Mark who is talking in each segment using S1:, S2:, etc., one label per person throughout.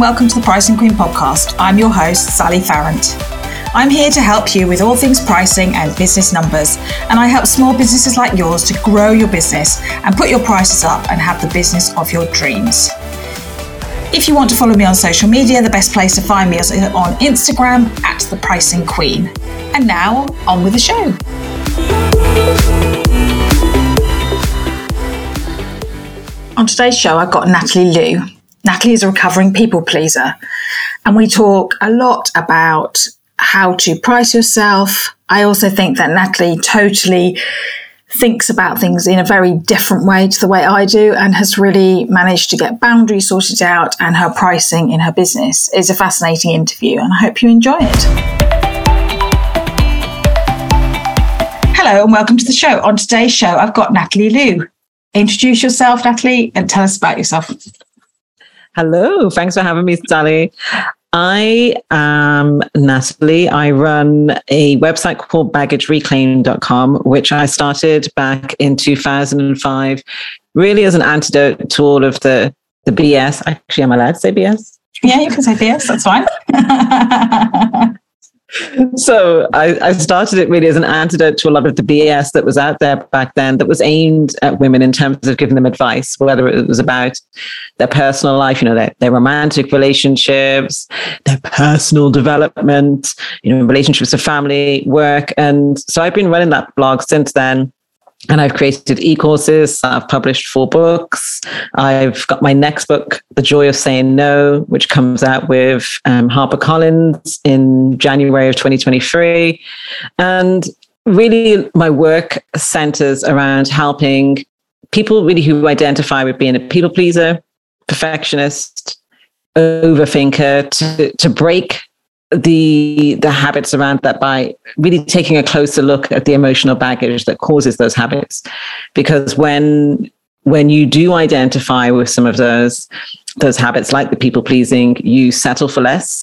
S1: and welcome to the Pricing Queen podcast. I'm your host, Sally Farrant. I'm here to help you with all things pricing and business numbers, and I help small businesses like yours to grow your business and put your prices up and have the business of your dreams. If you want to follow me on social media, the best place to find me is on Instagram at the Pricing Queen. And now, on with the show. On today's show, I've got Natalie Lue. Natalie is a recovering people pleaser, and we talk a lot about how to price yourself. I also think that Natalie totally thinks about things in a very different way to the way I do and has really managed to get boundaries sorted out and her pricing in her business is a fascinating interview and I hope you enjoy it. Hello and welcome to the show. On today's show, I've got Natalie Lue. Introduce yourself, Natalie, and tell us about yourself.
S2: Hello, thanks for having me, Sally. I am Natalie. I run a website called baggagereclaim.com, which I started back in 2005, really as an antidote to all of the, the BS. Actually, am I allowed to say BS?
S1: Yeah, you can say BS. That's fine.
S2: so I, I, started it really as an antidote to a lot of the BS that was out there back then that was aimed at women in terms of giving them advice, whether it was about their personal life, you know, their, their romantic relationships, their personal development, you know, relationships with family, work. And so I've been running that blog since then. And I've created e courses. I've published four books. I've got my next book, The Joy of Saying No, which comes out with um, HarperCollins in January of 2023. And really, my work centers around helping people really who identify with being a people pleaser, perfectionist, overthinker to, to break the the habits around that by really taking a closer look at the emotional baggage that causes those habits. Because when when you do identify with some of those those habits like the people pleasing you settle for less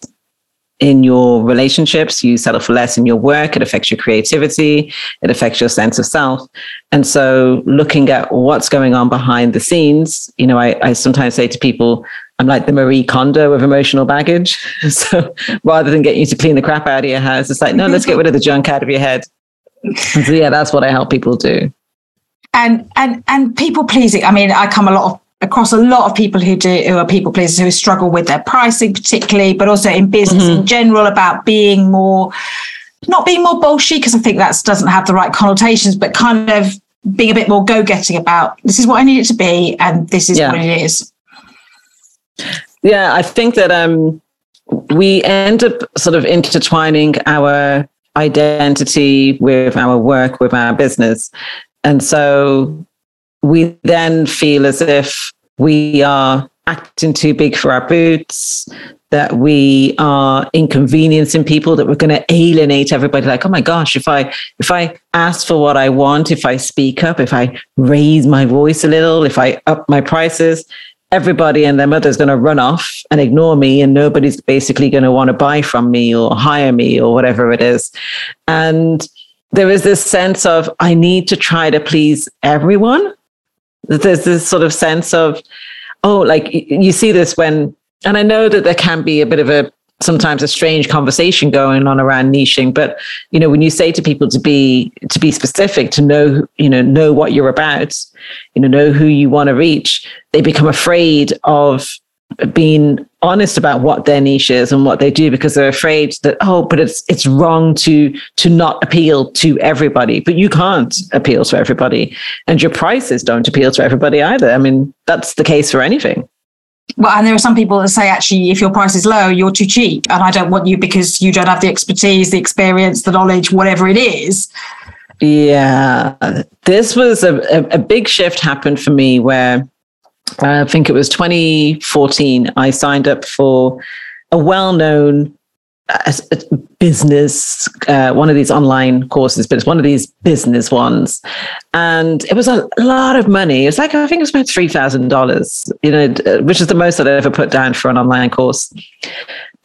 S2: in your relationships you settle for less in your work it affects your creativity it affects your sense of self. And so looking at what's going on behind the scenes you know i, I sometimes say to people I'm like the Marie Kondo of emotional baggage. So rather than getting you to clean the crap out of your house, it's like, no, let's get rid of the junk out of your head. so yeah, that's what I help people do.
S1: And and and people pleasing. I mean, I come a lot of across a lot of people who do who are people pleasers who struggle with their pricing particularly, but also in business mm-hmm. in general about being more not being more bullshit because I think that doesn't have the right connotations, but kind of being a bit more go-getting about this is what I need it to be and this is yeah. what it is.
S2: Yeah, I think that um, we end up sort of intertwining our identity with our work, with our business. And so we then feel as if we are acting too big for our boots, that we are inconveniencing people, that we're going to alienate everybody. Like, oh my gosh, if I if I ask for what I want, if I speak up, if I raise my voice a little, if I up my prices, everybody and their mother's going to run off and ignore me and nobody's basically going to want to buy from me or hire me or whatever it is. And there is this sense of i need to try to please everyone. There's this sort of sense of oh like you see this when and i know that there can be a bit of a sometimes a strange conversation going on around niching but you know when you say to people to be to be specific to know you know know what you're about you know know who you want to reach they become afraid of being honest about what their niche is and what they do because they're afraid that oh but it's it's wrong to to not appeal to everybody. But you can't appeal to everybody and your prices don't appeal to everybody either. I mean that's the case for anything
S1: well, and there are some people that say actually, if your price is low, you're too cheap, and I don't want you because you don't have the expertise, the experience, the knowledge, whatever it is.
S2: Yeah, this was a, a, a big shift happened for me where uh, I think it was 2014. I signed up for a well-known business, uh, one of these online courses, but it's one of these business ones. And it was a lot of money. It's like, I think it was about $3,000, you know, which is the most that I'd ever put down for an online course.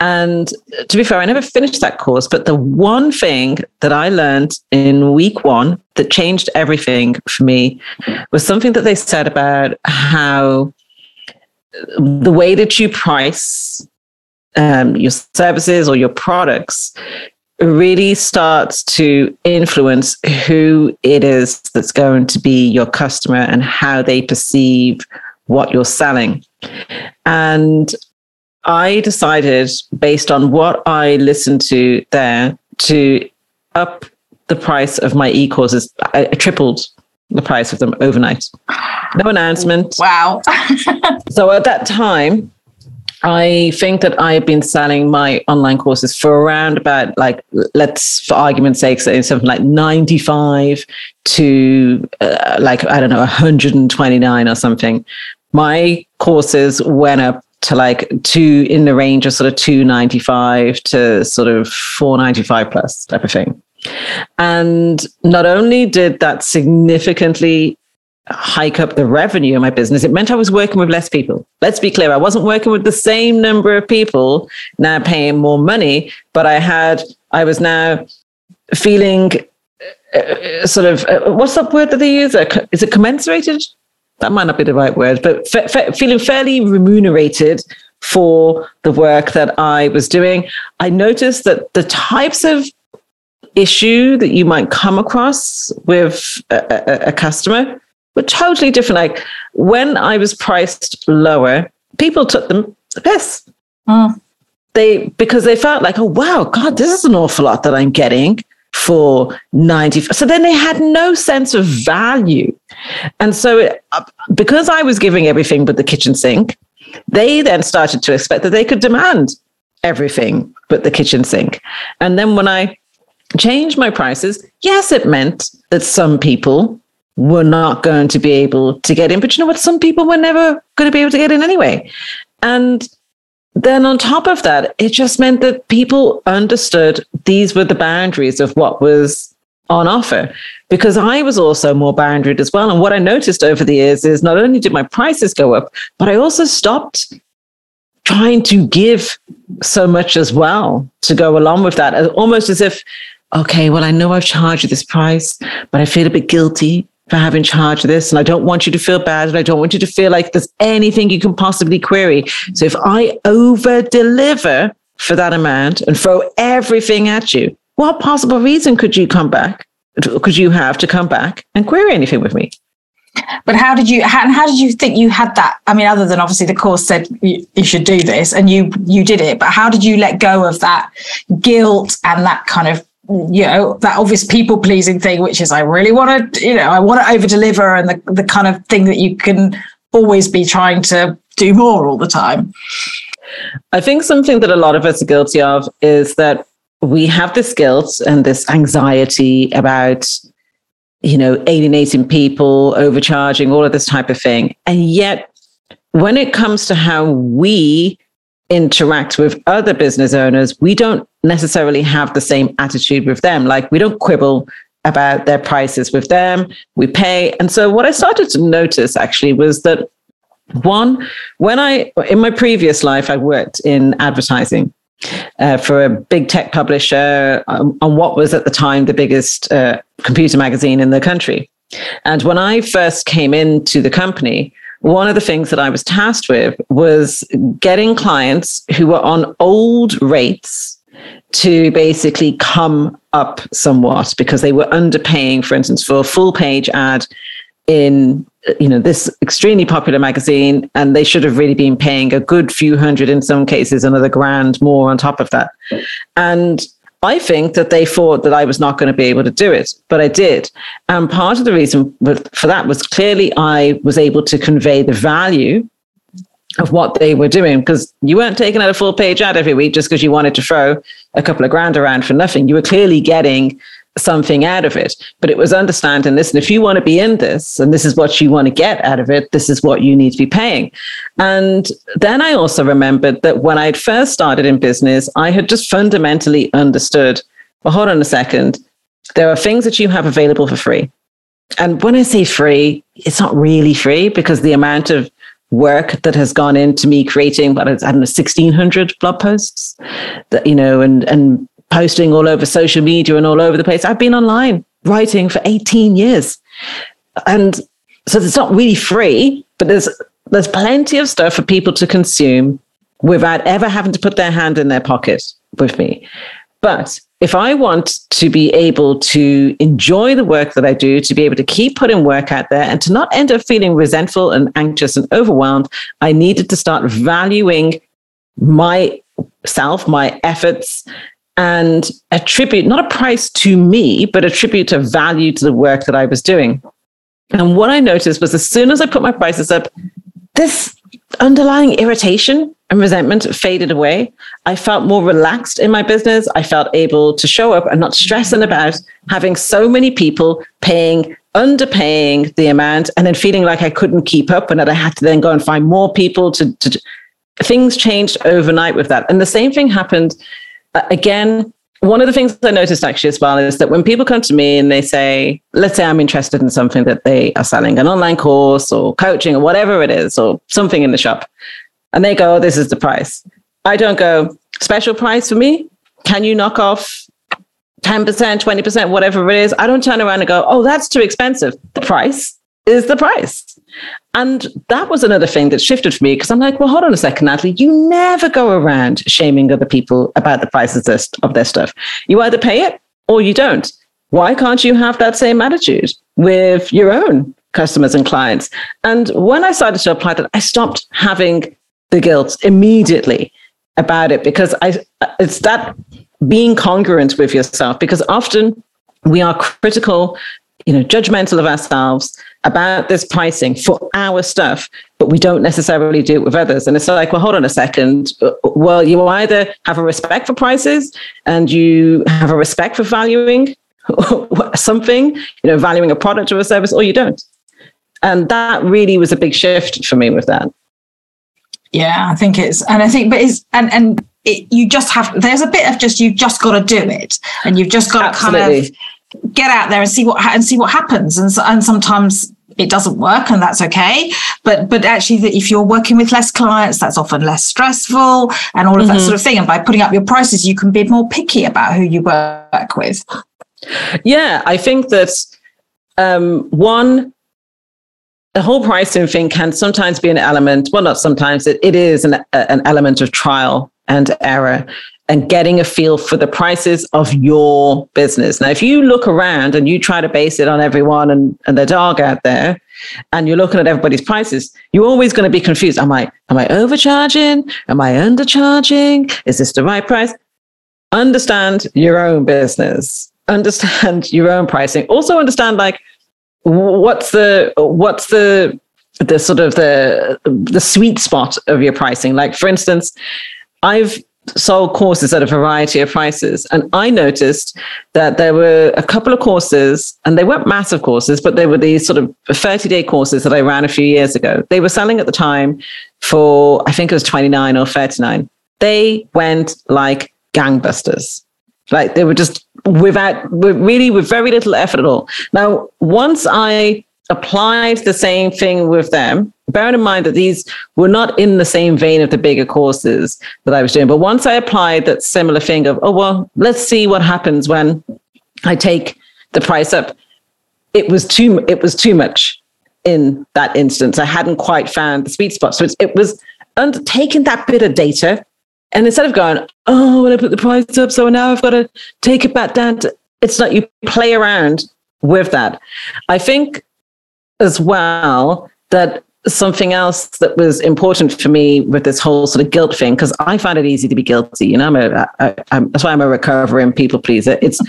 S2: And to be fair, I never finished that course. But the one thing that I learned in week one that changed everything for me was something that they said about how the way that you price um, your services or your products really starts to influence who it is that's going to be your customer and how they perceive what you're selling. And I decided, based on what I listened to there, to up the price of my e courses. I, I tripled the price of them overnight. No announcement.
S1: Wow.
S2: so at that time, I think that I have been selling my online courses for around about like let's for argument's sake say something like 95 to uh, like I don't know 129 or something. My courses went up to like two in the range of sort of 295 to sort of 495 plus type of thing. And not only did that significantly hike up the revenue in my business, it meant I was working with less people. Let's be clear, I wasn't working with the same number of people now paying more money, but I had, I was now feeling uh, uh sort of, uh, what's that word that they use? Is it commensurated? That might not be the right word, but fe- fe- feeling fairly remunerated for the work that I was doing. I noticed that the types of issue that you might come across with a, a, a customer were totally different. Like when I was priced lower, people took them the piss. Mm. They because they felt like, oh wow, God, this is an awful lot that I'm getting for 90 so then they had no sense of value and so uh, because i was giving everything but the kitchen sink they then started to expect that they could demand everything but the kitchen sink and then when i changed my prices, yes, it meant that some people were not going to be able to get in. But you know what? Some people were never going to be able to get in anyway. And then on top of that, it just meant that people understood these were the boundaries of what was on offer because I was also more boundaried as well. And what I noticed over the years is not only did my prices go up, but I also stopped trying to give so much as well to go along with that, almost as if okay, well, I know I've charged you this price, but I feel a bit guilty for having of this. And I don't want you to feel bad. And I don't want you to feel like there's anything you can possibly query. So if I over deliver for that amount and throw everything at you, what possible reason could you come back? Could you have to come back and query anything with me?
S1: But how did you how, how did you think you had that? I mean, other than obviously the course said you, you, should do this and you you did it, but how did you let go of that guilt and that kind of you know that obvious people pleasing thing which is i really want to you know i want to over deliver and the, the kind of thing that you can always be trying to do more all the time.
S2: I think something that a lot of us are guilty of is that we have this guilt and this anxiety about you know alienating people overcharging all of this type of thing. And yet when it comes to how we interact with other business owners, we don't necessarily have the same attitude with them. Like we don't quibble about their prices with them, we pay. And so what I started to notice actually was that one, when I, in my previous life, I worked in advertising. Uh, for a big tech publisher um, on what was at the time the biggest uh, computer magazine in the country. And when I first came into the company, one of the things that I was tasked with was getting clients who were on old rates to basically come up somewhat because they were underpaying, for instance, for a full page ad in you know this extremely popular magazine and they should have really been paying a good few hundred in some cases another grand more on top of that and I think that they thought that I was not going to be able to do it, but I did. And part of the reason for that was clearly I was able to convey the value of what they were doing because you weren't taking out a full page ad every week just because you wanted to throw a couple of grand around for nothing. You were clearly getting something out of it. But it was understanding, listen, if you want to be in this and this is what you want to get out of it, this is what you need to be paying. And then I also remembered that when I had first started in business, I had just fundamentally understood, well, hold on a second. There are things that you have available for free. And when I say free, it's not really free because the amount of work that has gone into me creating what I don't know 1600 blog posts that you know and and posting all over social media and all over the place. I've been online writing for 18 years. And so it's not really free, but there's there's plenty of stuff for people to consume without ever having to put their hand in their pocket with me. But if I want to be able to enjoy the work that I do, to be able to keep putting work out there and to not end up feeling resentful and anxious and overwhelmed, I needed to start valuing myself, my efforts, and attribute not a price to me, but attribute a value to the work that I was doing. And what I noticed was as soon as I put my prices up, this underlying irritation and resentment faded away. I felt more relaxed in my business. I felt able to show up and not stressing about having so many people paying, underpaying the amount, and then feeling like I couldn't keep up and that I had to then go and find more people to, to things changed overnight with that. And the same thing happened uh, again one of the things I noticed actually as well is that when people come to me and they say, let's say I'm interested in something that they are selling, an online course or coaching or whatever it is, or something in the shop, and they go, oh, this is the price. I don't go, special price for me? Can you knock off 10%, 20%, whatever it is? I don't turn around and go, oh, that's too expensive. The price is the price. And that was another thing that shifted for me because I'm like, well, hold on a second, Natalie. You never go around shaming other people about the prices of their stuff. You either pay it or you don't. Why can't you have that same attitude with your own customers and clients? And when I started to apply that, I stopped having the guilt immediately about it because I it's that being congruent with yourself because often we are critical, you know, judgmental of ourselves about this pricing for our stuff, but we don't necessarily do it with others. And it's like, well, hold on a second. Well, you either have a respect for prices and you have a respect for valuing something, you know, valuing a product or a service, or you don't. And that really was a big shift for me with that.
S1: Yeah, I think it's, and I think, but it's, and, and, it, you just have there's a bit of just you've just got to do it and you've just got Absolutely. to kind of get out there and see what and see what happens. And and sometimes it doesn't work and that's okay. But but actually if you're working with less clients that's often less stressful and all of mm-hmm. that sort of thing. And by putting up your prices you can be more picky about who you work with.
S2: Yeah i think that um, one the whole pricing thing can sometimes be an element well not sometimes it, it is an, an element of trial and error and getting a feel for the prices of your business. Now, if you look around and you try to base it on everyone and, and their dog out there, and you're looking at everybody's prices, you're always going to be confused. Am I am I overcharging? Am I undercharging? Is this the right price? Understand your own business. Understand your own pricing. Also understand like what's the what's the the sort of the the sweet spot of your pricing. Like for instance, I've sold courses at a variety of prices. And I noticed that there were a couple of courses, and they weren't massive courses, but they were these sort of 30 day courses that I ran a few years ago. They were selling at the time for, I think it was 29 or 39. They went like gangbusters. Like they were just without, really with very little effort at all. Now, once I applied the same thing with them, bearing in mind that these were not in the same vein of the bigger courses that I was doing. But once I applied that similar thing of, oh, well, let's see what happens when I take the price up, it was too, it was too much in that instance. I hadn't quite found the sweet spot. So it was undertaking that bit of data. And instead of going, oh, when I put the price up, so now I've got to take it back down to, it's not, you play around with that. I think as well that something else that was important for me with this whole sort of guilt thing because I find it easy to be guilty. You know, I'm a, I, I'm, that's why I'm a recovering people pleaser. It's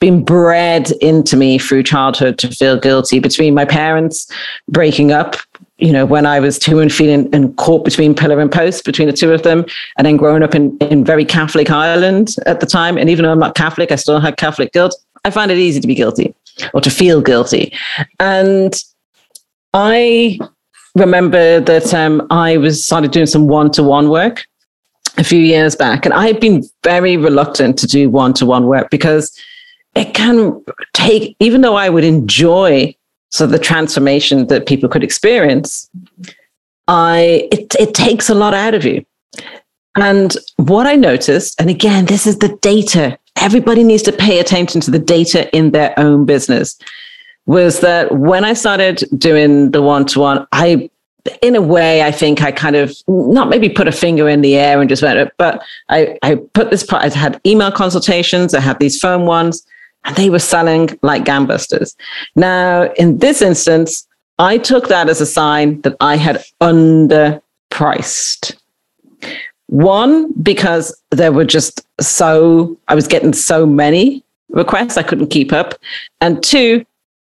S2: been bred into me through childhood to feel guilty between my parents breaking up. You know, when I was two and feeling and caught between pillar and post between the two of them, and then growing up in, in very Catholic Ireland at the time. And even though I'm not Catholic, I still had Catholic guilt. I find it easy to be guilty or to feel guilty. And I remember that um, I was started doing some one-to-one work a few years back, and I had been very reluctant to do one-to-one work because it can take, even though I would enjoy so the transformation that people could experience, I it it takes a lot out of you. And what I noticed, and again, this is the data. Everybody needs to pay attention to the data in their own business was that when I started doing the one to one, I in a way, I think I kind of not maybe put a finger in the air and just went, but I, I put this, part, I had email consultations, I had these phone ones, and they were selling like gambusters. Now, in this instance, I took that as a sign that I had underpriced. One, because there were just so, I was getting so many requests, I couldn't keep up. And two,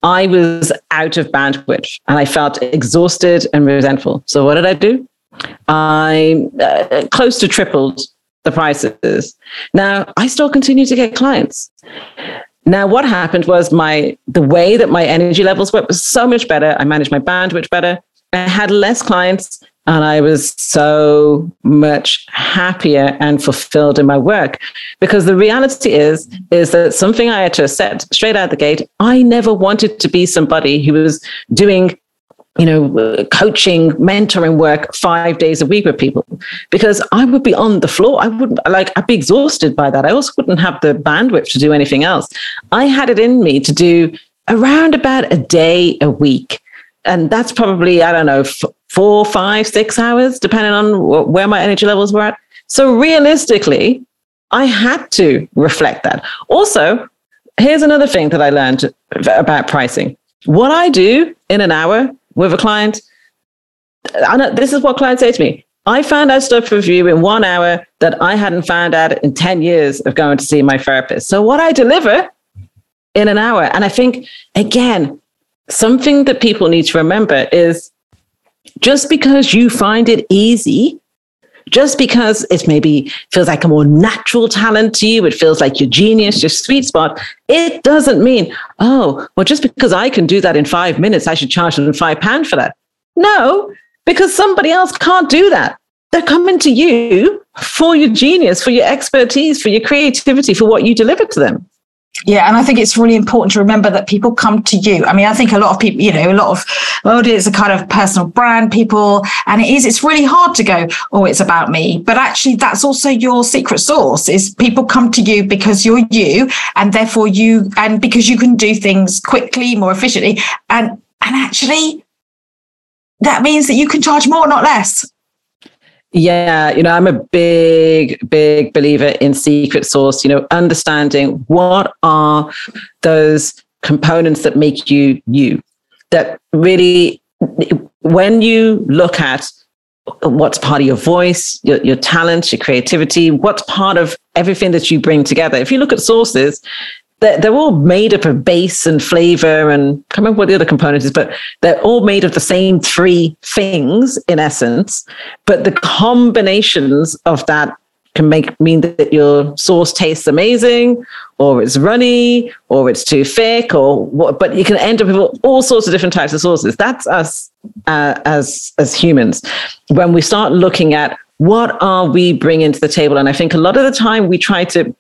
S2: I was out of bandwidth and I felt exhausted and resentful. So what did I do? I uh, close to tripled the prices. Now I still continue to get clients. Now what happened was my the way that my energy levels were was so much better. I managed my bandwidth better. I had less clients and I was so much happier and fulfilled in my work. Because the reality is, is that something I had to accept straight out the gate. I never wanted to be somebody who was doing you know, coaching, mentoring work five days a week with people because I would be on the floor. I wouldn't like, I'd be exhausted by that. I also wouldn't have the bandwidth to do anything else. I had it in me to do around about a day a week. And that's probably, I don't know, four, five, six hours, depending on where my energy levels were at. So realistically, I had to reflect that. Also, here's another thing that I learned about pricing. What I do in an hour with a client, I know, this is what clients say to me. I found out stuff with you in one hour that I hadn't found out in 10 years of going to see my therapist. So what I deliver in an hour, and I think, again, something that people need to remember is just because you find it easy, just because it maybe feels like a more natural talent to you, it feels like your genius, your sweet spot, it doesn't mean, oh, well, just because I can do that in five minutes, I should charge them five pounds for that. No, because somebody else can't do that. They're coming to you for your genius, for your expertise, for your creativity, for what you deliver to them.
S1: Yeah, and I think it's really important to remember that people come to you. I mean, I think a lot of people, you know, a lot of well, it's a kind of personal brand people, and it is. It's really hard to go, oh, it's about me. But actually, that's also your secret sauce. Is people come to you because you're you, and therefore you, and because you can do things quickly, more efficiently, and and actually, that means that you can charge more, not less.
S2: Yeah, you know, I'm a big, big believer in secret sauce, you know, understanding what are those components that make you you. That really, when you look at what's part of your voice, your, your talent, your creativity, what's part of everything that you bring together. If you look at sauces, they're, they're all made up of base and flavor and I can't remember what the other component is, but they're all made of the same three things in essence. But the combinations of that can make mean that your sauce tastes amazing or it's runny or it's too thick or what but you can end up with all sorts of different types of sauces that's us uh, as as humans when we start looking at what are we bringing to the table and i think a lot of the time we try to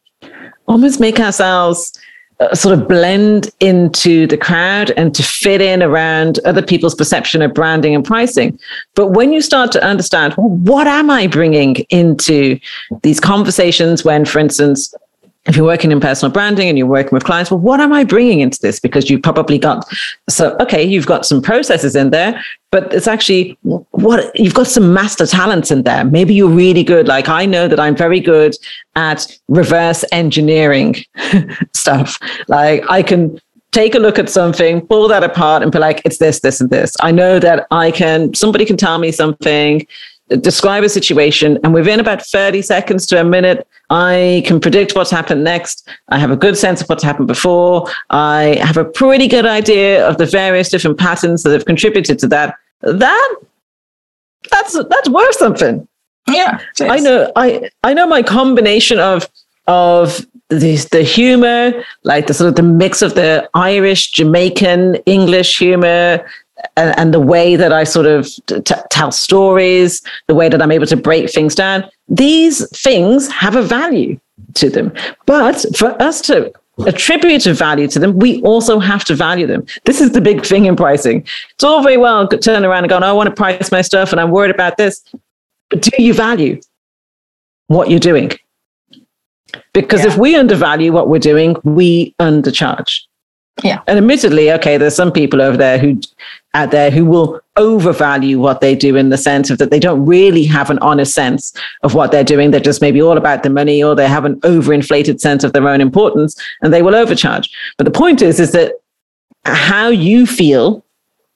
S2: almost make ourselves Uh, sort of blend into the crowd and to fit in around other people's perception of branding and pricing. But when you start to understand, well, what am I bringing into these conversations when, for instance, if you're working in personal branding and you're working with clients, well, what am I bringing into this? Because you probably got, so, okay, you've got some processes in there, but it's actually what you've got some master talents in there. Maybe you're really good. Like I know that I'm very good at reverse engineering stuff. Like I can take a look at something, pull that apart and be like, it's this, this, and this. I know that I can, somebody can tell me something describe a situation, and within about 30 seconds to a minute, I can predict what's happened next. I have a good sense of what's happened before. I have a pretty good idea of the various different patterns that have contributed to that. That that's that's worth something.
S1: Yeah,
S2: I know. I I know my combination of of the the humor, like the sort of the mix of the Irish, Jamaican, English humor, and, and the way that I sort of t- tell stories, the way that I'm able to break things down, these things have a value to them. But for us to attribute a value to them, we also have to value them. This is the big thing in pricing. It's all very well turning around and going, oh, I want to price my stuff and I'm worried about this. But do you value what you're doing? Because yeah. if we undervalue what we're doing, we undercharge.
S1: Yeah.
S2: And admittedly, okay, there's some people over there who out there who will overvalue what they do in the sense of that they don't really have an honest sense of what they're doing. They're just maybe all about the money or they have an overinflated sense of their own importance and they will overcharge. But the point is, is that how you feel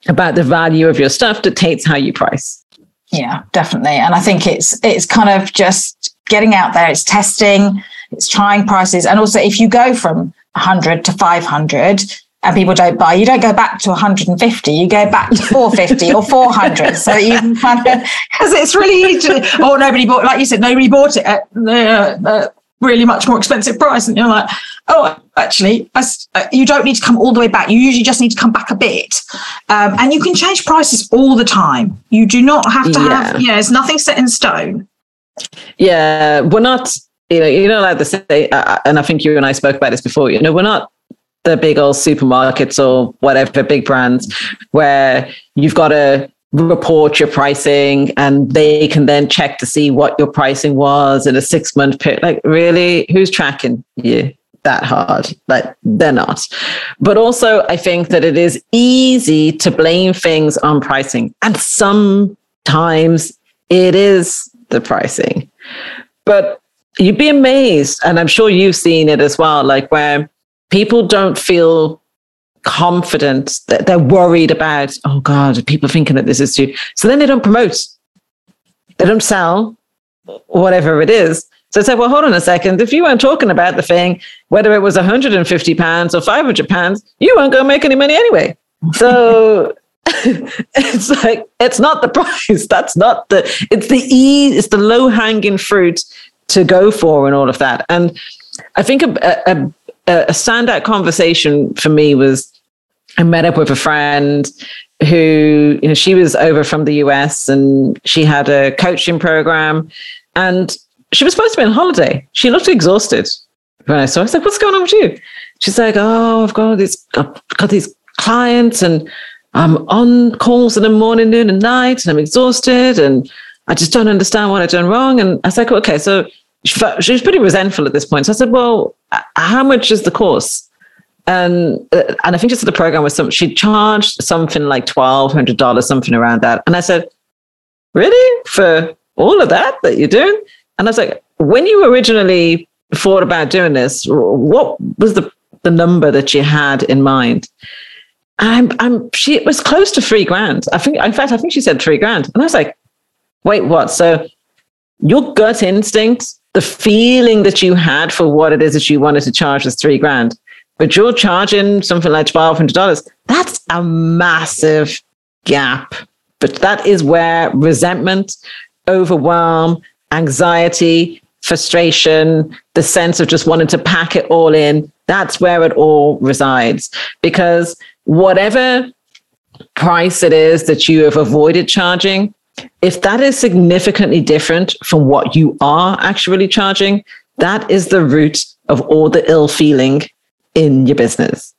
S2: about the value of your stuff dictates how you price.
S1: Yeah, definitely. And I think it's it's kind of just getting out there, it's testing, it's trying prices. And also if you go from 100 to 500 and people don't buy, you don't go back to 150, you go back to 450 or 400. So you kind of, because it's really easy. oh, nobody bought, like you said, nobody bought it at the, the really much more expensive price. And you're like, oh, actually, I, uh, you don't need to come all the way back. You usually just need to come back a bit. Um, and you can change prices all the time. You do not have to yeah. have, yeah, it's nothing set in stone.
S2: Yeah, we're not, you know, you're not allowed to say, uh, and I think you and I spoke about this before, you know, we're not the big old supermarkets or whatever big brands where you've got to report your pricing and they can then check to see what your pricing was in a six month period. Like, really, who's tracking you that hard? Like, they're not. But also, I think that it is easy to blame things on pricing. And sometimes it is the pricing. But you'd be amazed, and I'm sure you've seen it as well, like where people don't feel confident that they're worried about, oh God, people thinking that this is too. So then they don't promote, they don't sell, whatever it is. So I said, well, hold on a second. If you weren't talking about the thing, whether it was 150 pounds or 500 pounds, you weren't going to make any money anyway. So it's like, it's not the price. That's not the, it's the ease, it's the low hanging fruit to go for and all of that. And I think a, a, a standout conversation for me was I met up with a friend who, you know, she was over from the US and she had a coaching program and she was supposed to be on holiday. She looked exhausted when I saw her. I was like, what's going on with you? She's like, oh, I've got these, I've got these clients and I'm on calls in the morning, noon, and night, and I'm exhausted, and I just don't understand what I've done wrong. And I was like, okay, so she, she was pretty resentful at this point. So I said, well, how much is the course? And uh, and I think just the program was some. She charged something like twelve hundred dollars, something around that. And I said, really for all of that that you're doing? And I was like, when you originally thought about doing this, what was the the number that you had in mind? I'm, I'm, she it was close to three grand. I think, in fact, I think she said three grand. And I was like, wait, what? So your gut instinct the feeling that you had for what it is that you wanted to charge was three grand, but you're charging something like twelve hundred dollars. That's a massive gap. But that is where resentment, overwhelm, anxiety, frustration, the sense of just wanting to pack it all in, that's where it all resides. Because whatever price it is that you have avoided charging, if that is significantly different from what you are actually charging, that is the root of all the ill feeling in your business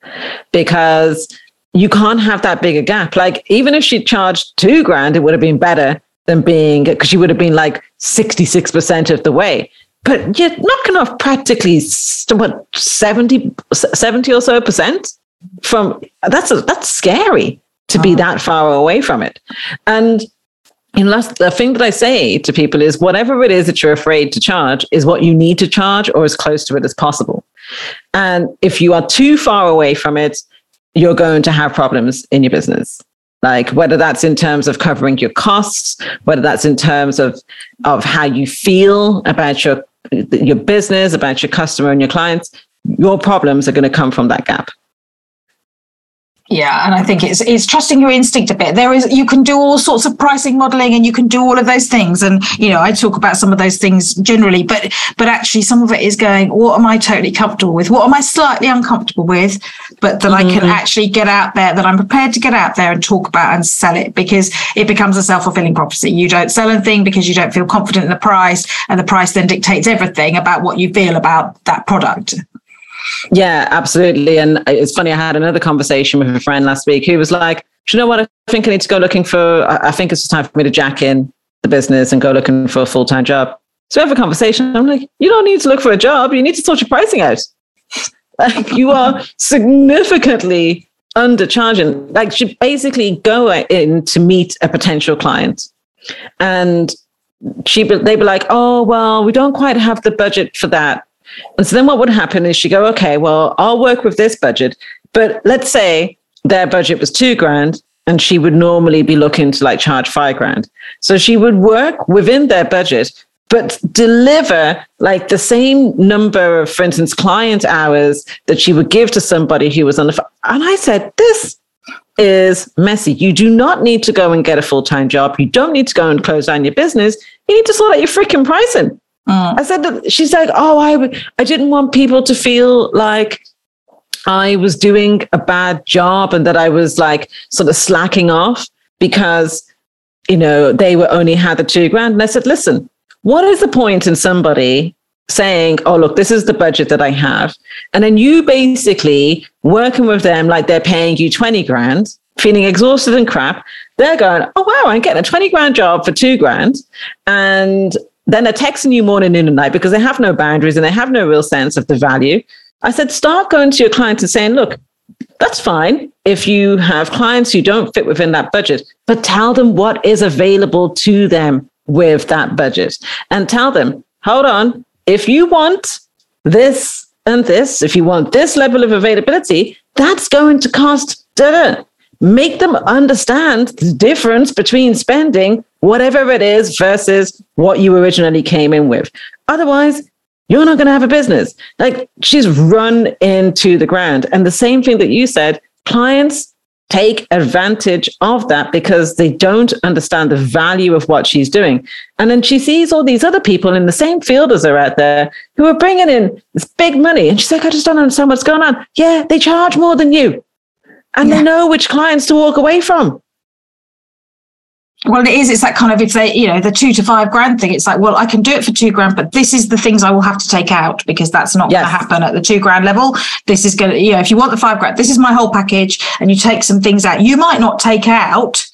S2: because you can't have that bigger gap. Like, even if she charged two grand, it would have been better than being, because she would have been like 66% of the way. But you're knocking off practically what 70, 70 or so percent from that's a, that's scary to be uh-huh. that far away from it. And and last, the thing that I say to people is whatever it is that you're afraid to charge is what you need to charge or as close to it as possible. And if you are too far away from it, you're going to have problems in your business. Like whether that's in terms of covering your costs, whether that's in terms of of how you feel about your your business, about your customer and your clients, your problems are going to come from that gap.
S1: Yeah, and I think it's it's trusting your instinct a bit. There is you can do all sorts of pricing modeling and you can do all of those things. And you know, I talk about some of those things generally, but but actually some of it is going, what am I totally comfortable with? What am I slightly uncomfortable with? But that mm-hmm. I can mm-hmm. actually get out there, that I'm prepared to get out there and talk about and sell it because it becomes a self-fulfilling prophecy. You don't sell anything because you don't feel confident in the price, and the price then dictates everything about what you feel about that product.
S2: Yeah, absolutely. And it's funny, I had another conversation with a friend last week who was like, Do you know what? I think I need to go looking for, I think it's time for me to jack in the business and go looking for a full time job. So we have a conversation. I'm like, You don't need to look for a job. You need to sort your pricing out. like you are significantly undercharging. Like she basically go in to meet a potential client, and she they'd be like, "Oh well, we don't quite have the budget for that." And so then what would happen is she go, "Okay, well, I'll work with this budget, but let's say their budget was two grand." And she would normally be looking to like charge five grand. So she would work within their budget, but deliver like the same number of, for instance, client hours that she would give to somebody who was on the phone. And I said, this is messy. You do not need to go and get a full time job. You don't need to go and close down your business. You need to sort out your freaking pricing. Mm. I said that she's like, oh, I, I didn't want people to feel like I was doing a bad job and that I was like sort of slacking off because, you know, they were only had the two grand. And I said, listen, what is the point in somebody saying, oh, look, this is the budget that I have? And then you basically working with them like they're paying you 20 grand, feeling exhausted and crap. They're going, oh, wow, I'm getting a 20 grand job for two grand. And then they're texting you morning, noon, and night because they have no boundaries and they have no real sense of the value. I said, start going to your clients and saying, look, that's fine if you have clients who don't fit within that budget, but tell them what is available to them with that budget and tell them, hold on, if you want this and this, if you want this level of availability, that's going to cost Make them understand the difference between spending whatever it is versus what you originally came in with. Otherwise, you're not going to have a business. Like she's run into the ground. And the same thing that you said, clients take advantage of that because they don't understand the value of what she's doing. And then she sees all these other people in the same field as her out there who are bringing in this big money. And she's like, I just don't understand what's going on. Yeah, they charge more than you. And yeah. they know which clients to walk away from.
S1: Well, it is. It's that kind of if they, you know, the two to five grand thing. It's like, well, I can do it for two grand, but this is the things I will have to take out because that's not yes. going to happen at the two grand level. This is going to, you know, if you want the five grand, this is my whole package, and you take some things out. You might not take out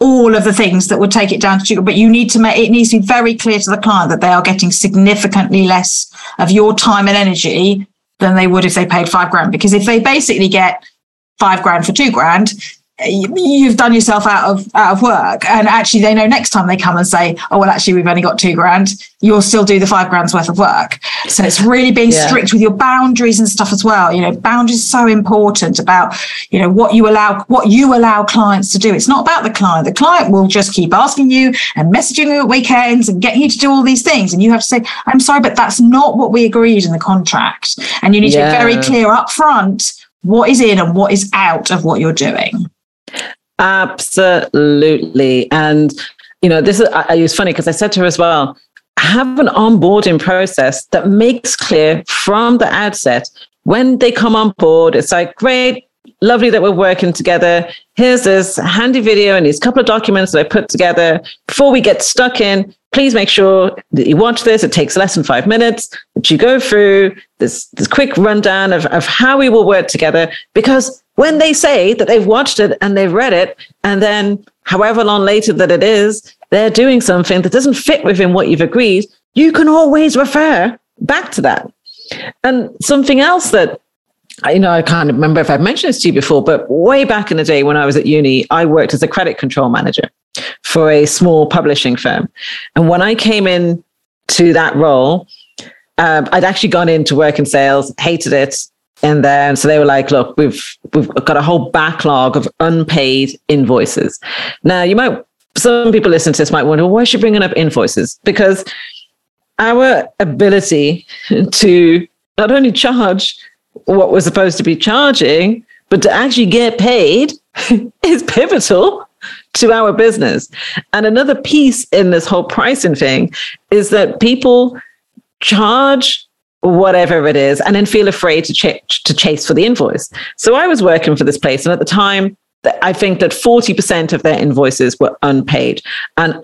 S1: all of the things that would take it down to two, but you need to make it needs to be very clear to the client that they are getting significantly less of your time and energy than they would if they paid five grand. Because if they basically get five grand for two grand, you've done yourself out of out of work. And actually they know next time they come and say oh well actually we've only got two grand you'll still do the five grand's worth of work. So it's really being yeah. strict with your boundaries and stuff as well. You know boundaries are so important about you know what you allow what you allow clients to do. It's not about the client. The client will just keep asking you and messaging you at weekends and getting you to do all these things. And you have to say i'm sorry but that's not what we agreed in the contract. And you need yeah. to be very clear up front what is in and what is out of what you're doing
S2: Absolutely. And, you know, this is, I, funny because I said to her as well, have an onboarding process that makes clear from the outset when they come on board, it's like, great, lovely that we're working together. Here's this handy video and these couple of documents that I put together. Before we get stuck in, please make sure that you watch this. It takes less than five minutes, that you go through this, this quick rundown of, of how we will work together. Because when they say that they've watched it and they've read it, and then however long later that it is, they're doing something that doesn't fit within what you've agreed, you can always refer back to that. And something else that you know, I can't remember if I've mentioned this to you before, but way back in the day when I was at uni, I worked as a credit control manager for a small publishing firm. And when I came in to that role, um, I'd actually gone into work in sales, hated it. And then so they were like, look, we've we've got a whole backlog of unpaid invoices. Now you might some people listening to this might wonder, well, why is she bringing up invoices? Because our ability to not only charge what we're supposed to be charging, but to actually get paid is pivotal to our business. And another piece in this whole pricing thing is that people charge whatever it is and then feel afraid to, ch- to chase for the invoice. So I was working for this place, and at the time, I think that 40% of their invoices were unpaid. And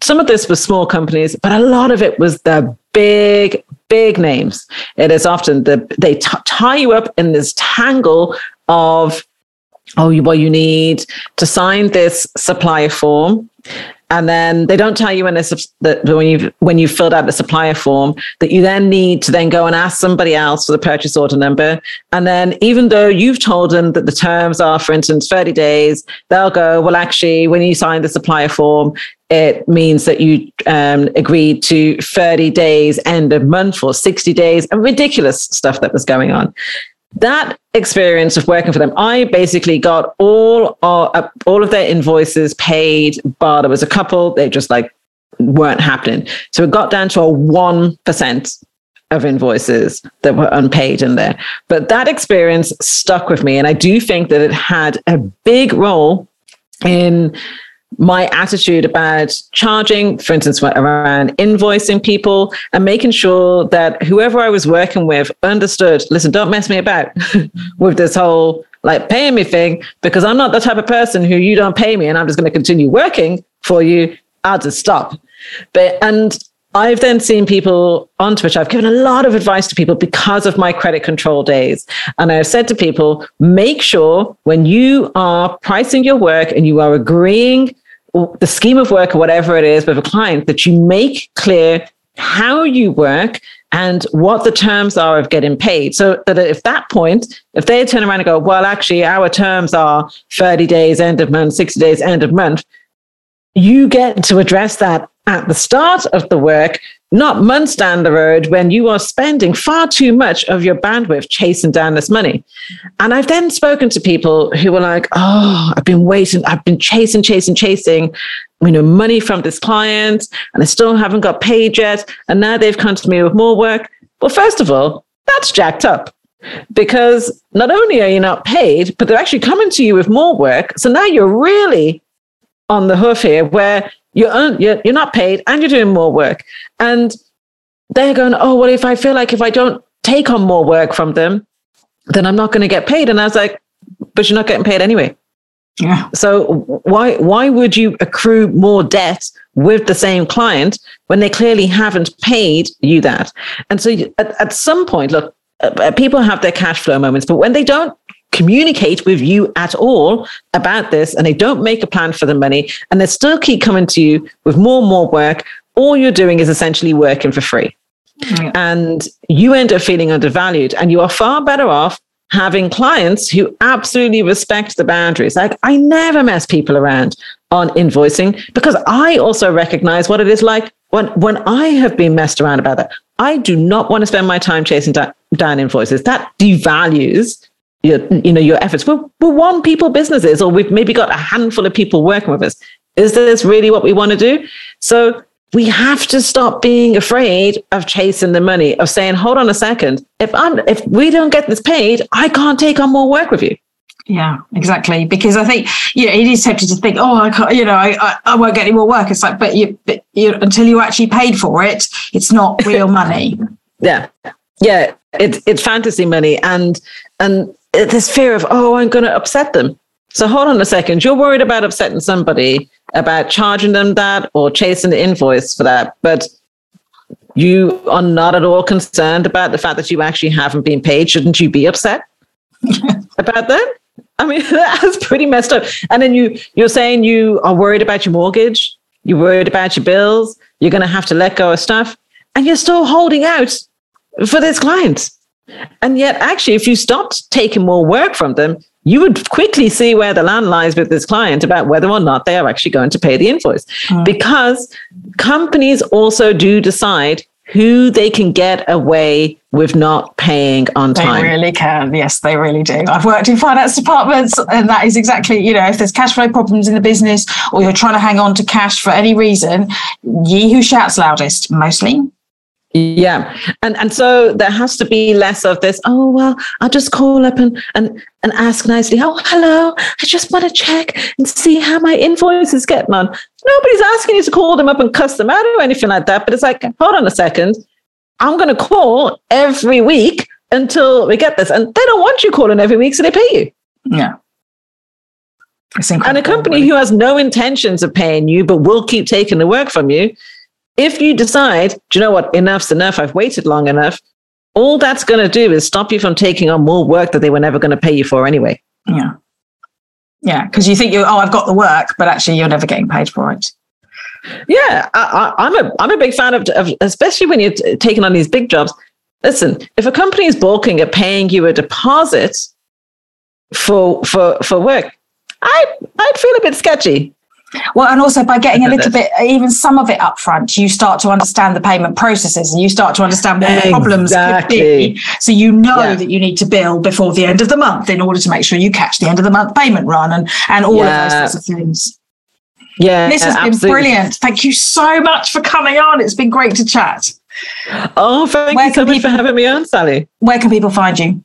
S2: some of this was small companies, but a lot of it was the big, big names. It is often the, they t- tie you up in this tangle of oh, well, you need to sign this supplier form and then they don't tell you when that when you when you filled out the supplier form that you then need to then go and ask somebody else for the purchase order number. And then even though you've told them that the terms are for instance 30 days they'll go well actually when you sign the supplier form it means that you um, agreed to 30 days end of month or 60 days and ridiculous stuff that was going on that experience of working for them, I basically got all uh, all of their invoices paid, but there was a couple they just like weren't happening. So it got down to a one percent of invoices that were unpaid in there. But that experience stuck with me, and I do think that it had a big role in my attitude about charging, for instance, around invoicing people and making sure that whoever I was working with understood, listen, don't mess me about with this whole like paying me thing, because I'm not the type of person who you don't pay me and I'm just going to continue working for you. I'll just stop. But, and I've then seen people on Twitter. I've given a lot of advice to people because of my credit control days. And I've said to people, make sure when you are pricing your work and you are agreeing the scheme of work or whatever it is with a client that you make clear how you work and what the terms are of getting paid. So that if that point, if they turn around and go, well, actually, our terms are 30 days, end of month, 60 days, end of month, you get to address that at the start of the work not months down the road when you are spending far too much of your bandwidth chasing down this money. And I've then spoken to people who were like, oh, I've been waiting, I've been chasing, chasing, chasing, you know, money from this client, and I still haven't got paid yet. And now they've come to me with more work. Well, first of all, that's jacked up because not only are you not paid, but they're actually coming to you with more work. So now you're really on the hoof here where you're, you're, you're not paid and you're doing more work. And they're going, oh, well, if I feel like if I don't take on more work from them, then I'm not going to get paid. And I was like, but you're not getting paid anyway. Yeah. So why why would you accrue more debt with the same client when they clearly haven't paid you that? And so at, at some point, look, uh, people have their cash flow moments, but when they don't communicate with you at all about this and they don't make a plan for the money and they still keep coming to you with more and more work, all you're doing is essentially working for free. Yeah. And you end up feeling undervalued and you are far better off having clients who absolutely respect the boundaries. Like I never mess people around on invoicing because I also recognize what it is like when when I have been messed around about that. I do not want to spend my time chasing down, down invoices. That devalues your, you know, your efforts. We're, we're one people businesses, or we've maybe got a handful of people working with us. Is this really what we want to do? So we have to stop being afraid of chasing the money, of saying, hold on a second, if I'm if we don't get this paid, I can't take on more work with you.
S1: Yeah, exactly. Because I think you know, it is tempting to think, oh, I can't, you know, I, I, I won't get any more work. It's like, but you, but you, until you actually paid for it, it's not real money.
S2: yeah, yeah, it's it's fantasy money, and and this fear of, oh, I'm going to upset them. So hold on a second. You're worried about upsetting somebody, about charging them that or chasing the invoice for that. But you are not at all concerned about the fact that you actually haven't been paid. Shouldn't you be upset about that? I mean, that's pretty messed up. And then you you're saying you are worried about your mortgage, you're worried about your bills, you're gonna have to let go of stuff, and you're still holding out for this client. And yet, actually, if you stopped taking more work from them, you would quickly see where the land lies with this client about whether or not they are actually going to pay the invoice. Mm. Because companies also do decide who they can get away with not paying on time.
S1: They really can. Yes, they really do. I've worked in finance departments, and that is exactly, you know, if there's cash flow problems in the business or you're trying to hang on to cash for any reason, ye who shouts loudest, mostly
S2: yeah. And and so there has to be less of this, oh well, I'll just call up and and and ask nicely, oh hello, I just want to check and see how my invoice is getting on. Nobody's asking you to call them up and cuss them out or anything like that. But it's like, hold on a second. I'm gonna call every week until we get this. And they don't want you calling every week, so they pay you.
S1: Yeah.
S2: And a company who has no intentions of paying you, but will keep taking the work from you, if you decide, do you know what, enough's enough, I've waited long enough, all that's going to do is stop you from taking on more work that they were never going to pay you for anyway.
S1: Yeah. Yeah, because you think you oh I've got the work, but actually you're never getting paid for it.
S2: Yeah, I, am a I'm a big fan of, of especially when you're taking on these big jobs. Listen, if a company is bulking at paying you a deposit for for for work, I I'd feel a bit sketchy.
S1: Well, and also by getting a little bit, even some of it up front, you start to understand the payment processes and you start to understand what exactly. the problems could be. So you know yeah. that you need to bill before the end of the month in order to make sure you catch the end of the month payment run and, and all yeah. of those sorts of things.
S2: Yeah.
S1: This has absolutely. been brilliant. Thank you so much for coming on. It's been great to chat.
S2: Oh, thank where you so much people, for having me on, Sally.
S1: Where can people find you?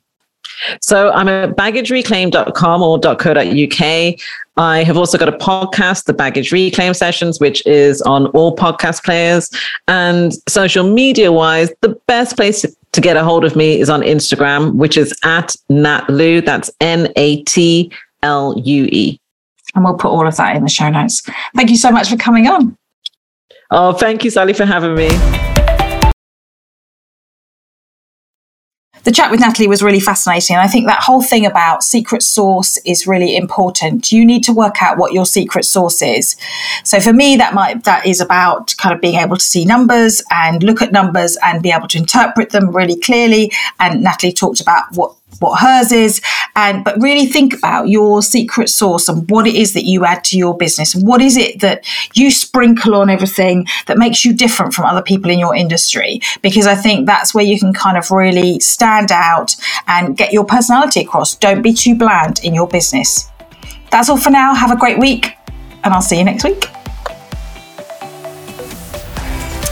S2: So I'm at baggagereclaim.com or .co.uk. I have also got a podcast, the Baggage Reclaim Sessions, which is on all podcast players. And social media wise, the best place to get a hold of me is on Instagram, which is at Natlue. That's N A T L U E.
S1: And we'll put all of that in the show notes. Thank you so much for coming on.
S2: Oh, thank you, Sally, for having me.
S1: The chat with Natalie was really fascinating. And I think that whole thing about secret sauce is really important. You need to work out what your secret sauce is. So for me, that might, that is about kind of being able to see numbers and look at numbers and be able to interpret them really clearly. And Natalie talked about what what hers is and but really think about your secret sauce and what it is that you add to your business. And what is it that you sprinkle on everything that makes you different from other people in your industry? Because i think that's where you can kind of really stand out and get your personality across. Don't be too bland in your business. That's all for now. Have a great week and i'll see you next week.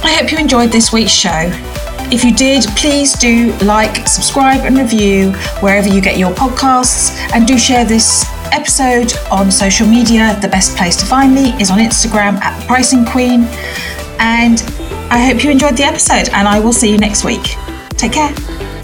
S1: I hope you enjoyed this week's show if you did, please do like, subscribe, and review wherever you get your podcasts, and do share this episode on social media. The best place to find me is on Instagram at the Pricing Queen. And I hope you enjoyed the episode, and I will see you next week. Take care.